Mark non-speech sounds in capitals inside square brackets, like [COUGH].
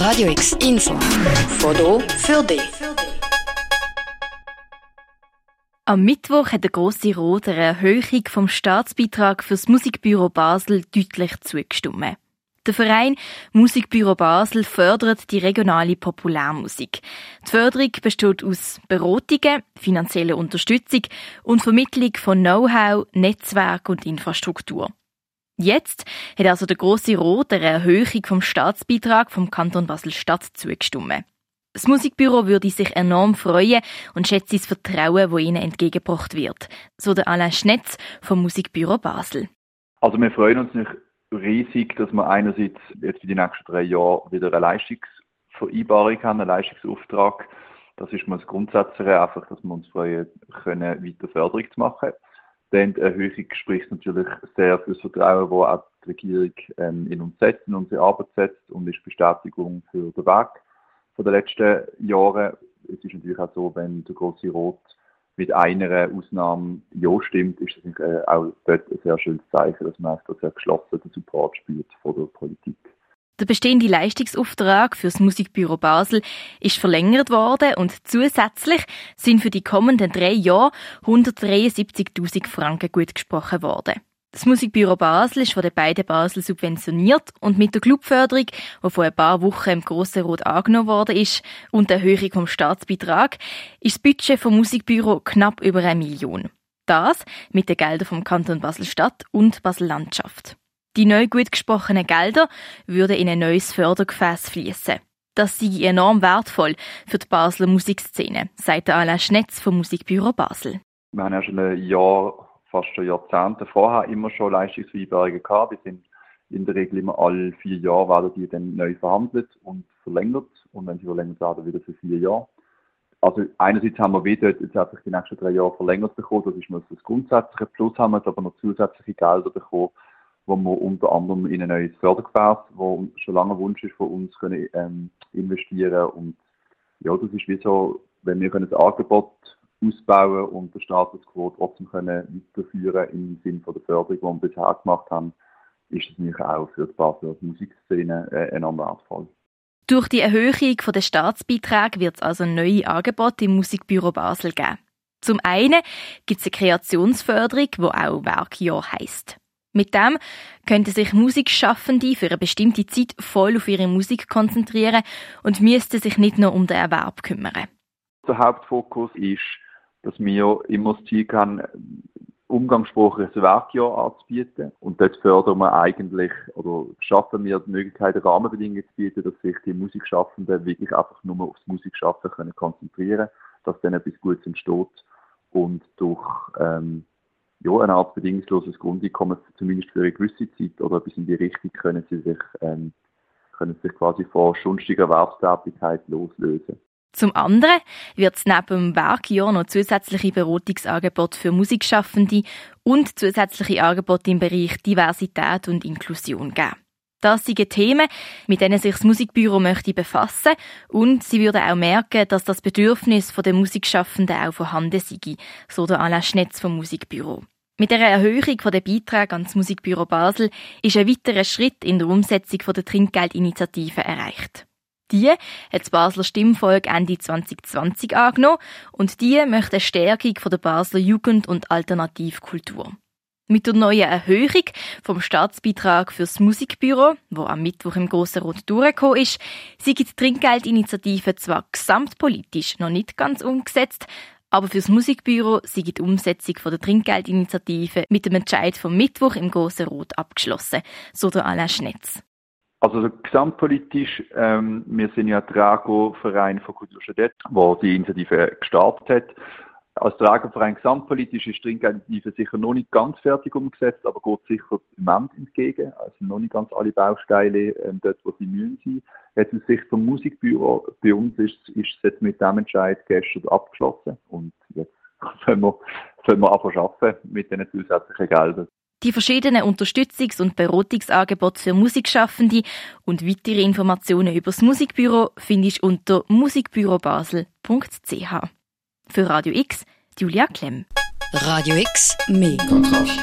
Radio X Info. Foto für dich. Am Mittwoch hat der Grosse Rot einer Erhöhung vom Staatsbeitrag fürs Musikbüro Basel deutlich zugestimmt. Der Verein Musikbüro Basel fördert die regionale Populärmusik. Die Förderung besteht aus Beratungen, finanzieller Unterstützung und Vermittlung von Know-how, Netzwerk und Infrastruktur. Jetzt hat also der Grosse Rot eine Erhöhung vom Staatsbeitrag vom Kanton Basel-Stadt zugestimmt. Das Musikbüro würde sich enorm freuen und schätze das Vertrauen, das ihnen entgegengebracht wird, so der Alain Schnetz vom Musikbüro Basel. Also wir freuen uns nicht riesig, dass wir einerseits jetzt für die nächsten drei Jahre wieder eine Leistungsvereinbarung haben, einen Leistungsauftrag. Das ist mal das Grundsätzliche, einfach, dass wir uns freuen können, weiter Förderung zu machen. Dann die Erhöhung spricht natürlich sehr für das Vertrauen, das auch die Regierung ähm, in uns setzt, in unsere Arbeit setzt und ist Bestätigung für den Weg von den letzten Jahren. Es ist natürlich auch so, wenn der große Rot mit einer Ausnahme Ja stimmt, ist das äh, auch dort ein sehr schönes Zeichen, dass man einfach sehr geschlossen den Support spürt von der Politik. Der bestehende Leistungsauftrag für das Musikbüro Basel ist verlängert worden und zusätzlich sind für die kommenden drei Jahre 173.000 Franken gut gesprochen worden. Das Musikbüro Basel ist von den beiden Basel subventioniert und mit der Clubförderung, die vor ein paar Wochen im Grossen Rot angenommen worden ist, und der Erhöhung vom Staatsbeitrag, ist das Budget vom Musikbüro knapp über eine Million. Das mit den Geldern vom Kanton Basel-Stadt und Basel-Landschaft. Die neu gut gesprochenen Gelder würden in ein neues Fördergefäß fließen. Das sei enorm wertvoll für die Basler Musikszene, sagt Alain Schnetz vom Musikbüro Basel. Wir haben ja schon ein Jahr, fast schon Jahrzehnte vorher immer schon Leistungsvereinbarungen gehabt. Wir sind in der Regel immer alle vier Jahre werden die dann neu verhandelt und verlängert und wenn sie verlängert werden, wieder für vier Jahre. Also einerseits haben wir wieder jetzt einfach die nächsten drei Jahre verlängert bekommen, das ist mal das Grundsätzliche, plus haben wir jetzt aber noch zusätzliche Gelder bekommen, wo wir unter anderem in ein neues Fördergefäß, wo schon lange Wunsch ist von uns, können, ähm, investieren und ja, das ist wie so, wenn wir das Angebot ausbauen und den Status quo trotzdem können weiterführen im Sinne von der Förderung, die wir bisher gemacht haben, ist es natürlich auch für die Basler Musikszene äh, enorm wertvoll. Durch die Erhöhung der Staatsbeiträge wird es also neue Angebote im Musikbüro Basel geben. Zum einen gibt es eine Kreationsförderung, die auch Werkjahr heisst. Mit dem könnten sich Musikschaffende für eine bestimmte Zeit voll auf ihre Musik konzentrieren und müssten sich nicht nur um den Erwerb kümmern. Der Hauptfokus ist, dass wir immer das Ziel haben, umgangssprachliches Werkjahr anzubieten. Und dort fördern wir eigentlich oder schaffen wir die Möglichkeit, Rahmenbedingungen zu bieten, dass sich die Musikschaffenden wirklich einfach nur aufs Musikschaffen konzentrieren können, dass dann etwas Gutes entsteht und durch ähm, ja, eine Art bedingungsloses Grundeinkommen, zumindest für eine gewisse Zeit oder bis in die Richtung, können sie sich, ähm, können sich quasi von schunstiger Erwerbstätigkeit loslösen. Zum anderen wird es neben dem Werkjahr noch zusätzliche Beratungsangebote für Musikschaffende und zusätzliche Angebote im Bereich Diversität und Inklusion geben. Das sind Themen, mit denen sich das Musikbüro möchte befassen und sie würden auch merken, dass das Bedürfnis der Musikschaffenden auch vorhanden sei, so der Alain Schnetz vom Musikbüro. Mit der Erhöhung der Beiträge ans Musikbüro Basel ist ein weiterer Schritt in der Umsetzung der Trinkgeldinitiative erreicht. Die hat das Basler Stimmvolk Ende 2020 angenommen und die möchte eine Stärkung der Basler Jugend- und Alternativkultur. Mit der neuen Erhöhung vom Staatsbeitrag fürs Musikbüro, wo am Mittwoch im Grossen Rot durchgekommen ist, sei die Trinkgeldinitiative zwar gesamtpolitisch noch nicht ganz umgesetzt, aber fürs Musikbüro sei die Umsetzung der Trinkgeldinitiative mit dem Entscheid vom Mittwoch im Grossen Rot abgeschlossen, so der Alain Schnetz. Also gesamtpolitisch, ähm, wir sind ja Trago-Verein von Stadt, der die Initiative gestartet hat als Trägerverein gesamtpolitisch ist die Trinkgarantie sicher noch nicht ganz fertig umgesetzt, aber geht sicher im Moment entgegen. Also noch nicht ganz alle Bausteine ähm, dort, wo sie mühen sind. Jetzt aus Sicht vom Musikbüro, bei uns ist, ist es jetzt mit dem Entscheid gestern abgeschlossen und jetzt [LAUGHS] können wir, können wir arbeiten mit diesen zusätzlichen Geldern. Die verschiedenen Unterstützungs- und Beratungsangebote für Musikschaffende und weitere Informationen über das Musikbüro findest du unter musikbürobasel.ch. Für Radio X, Julia Klemm. Radio X, mehr Kontrast.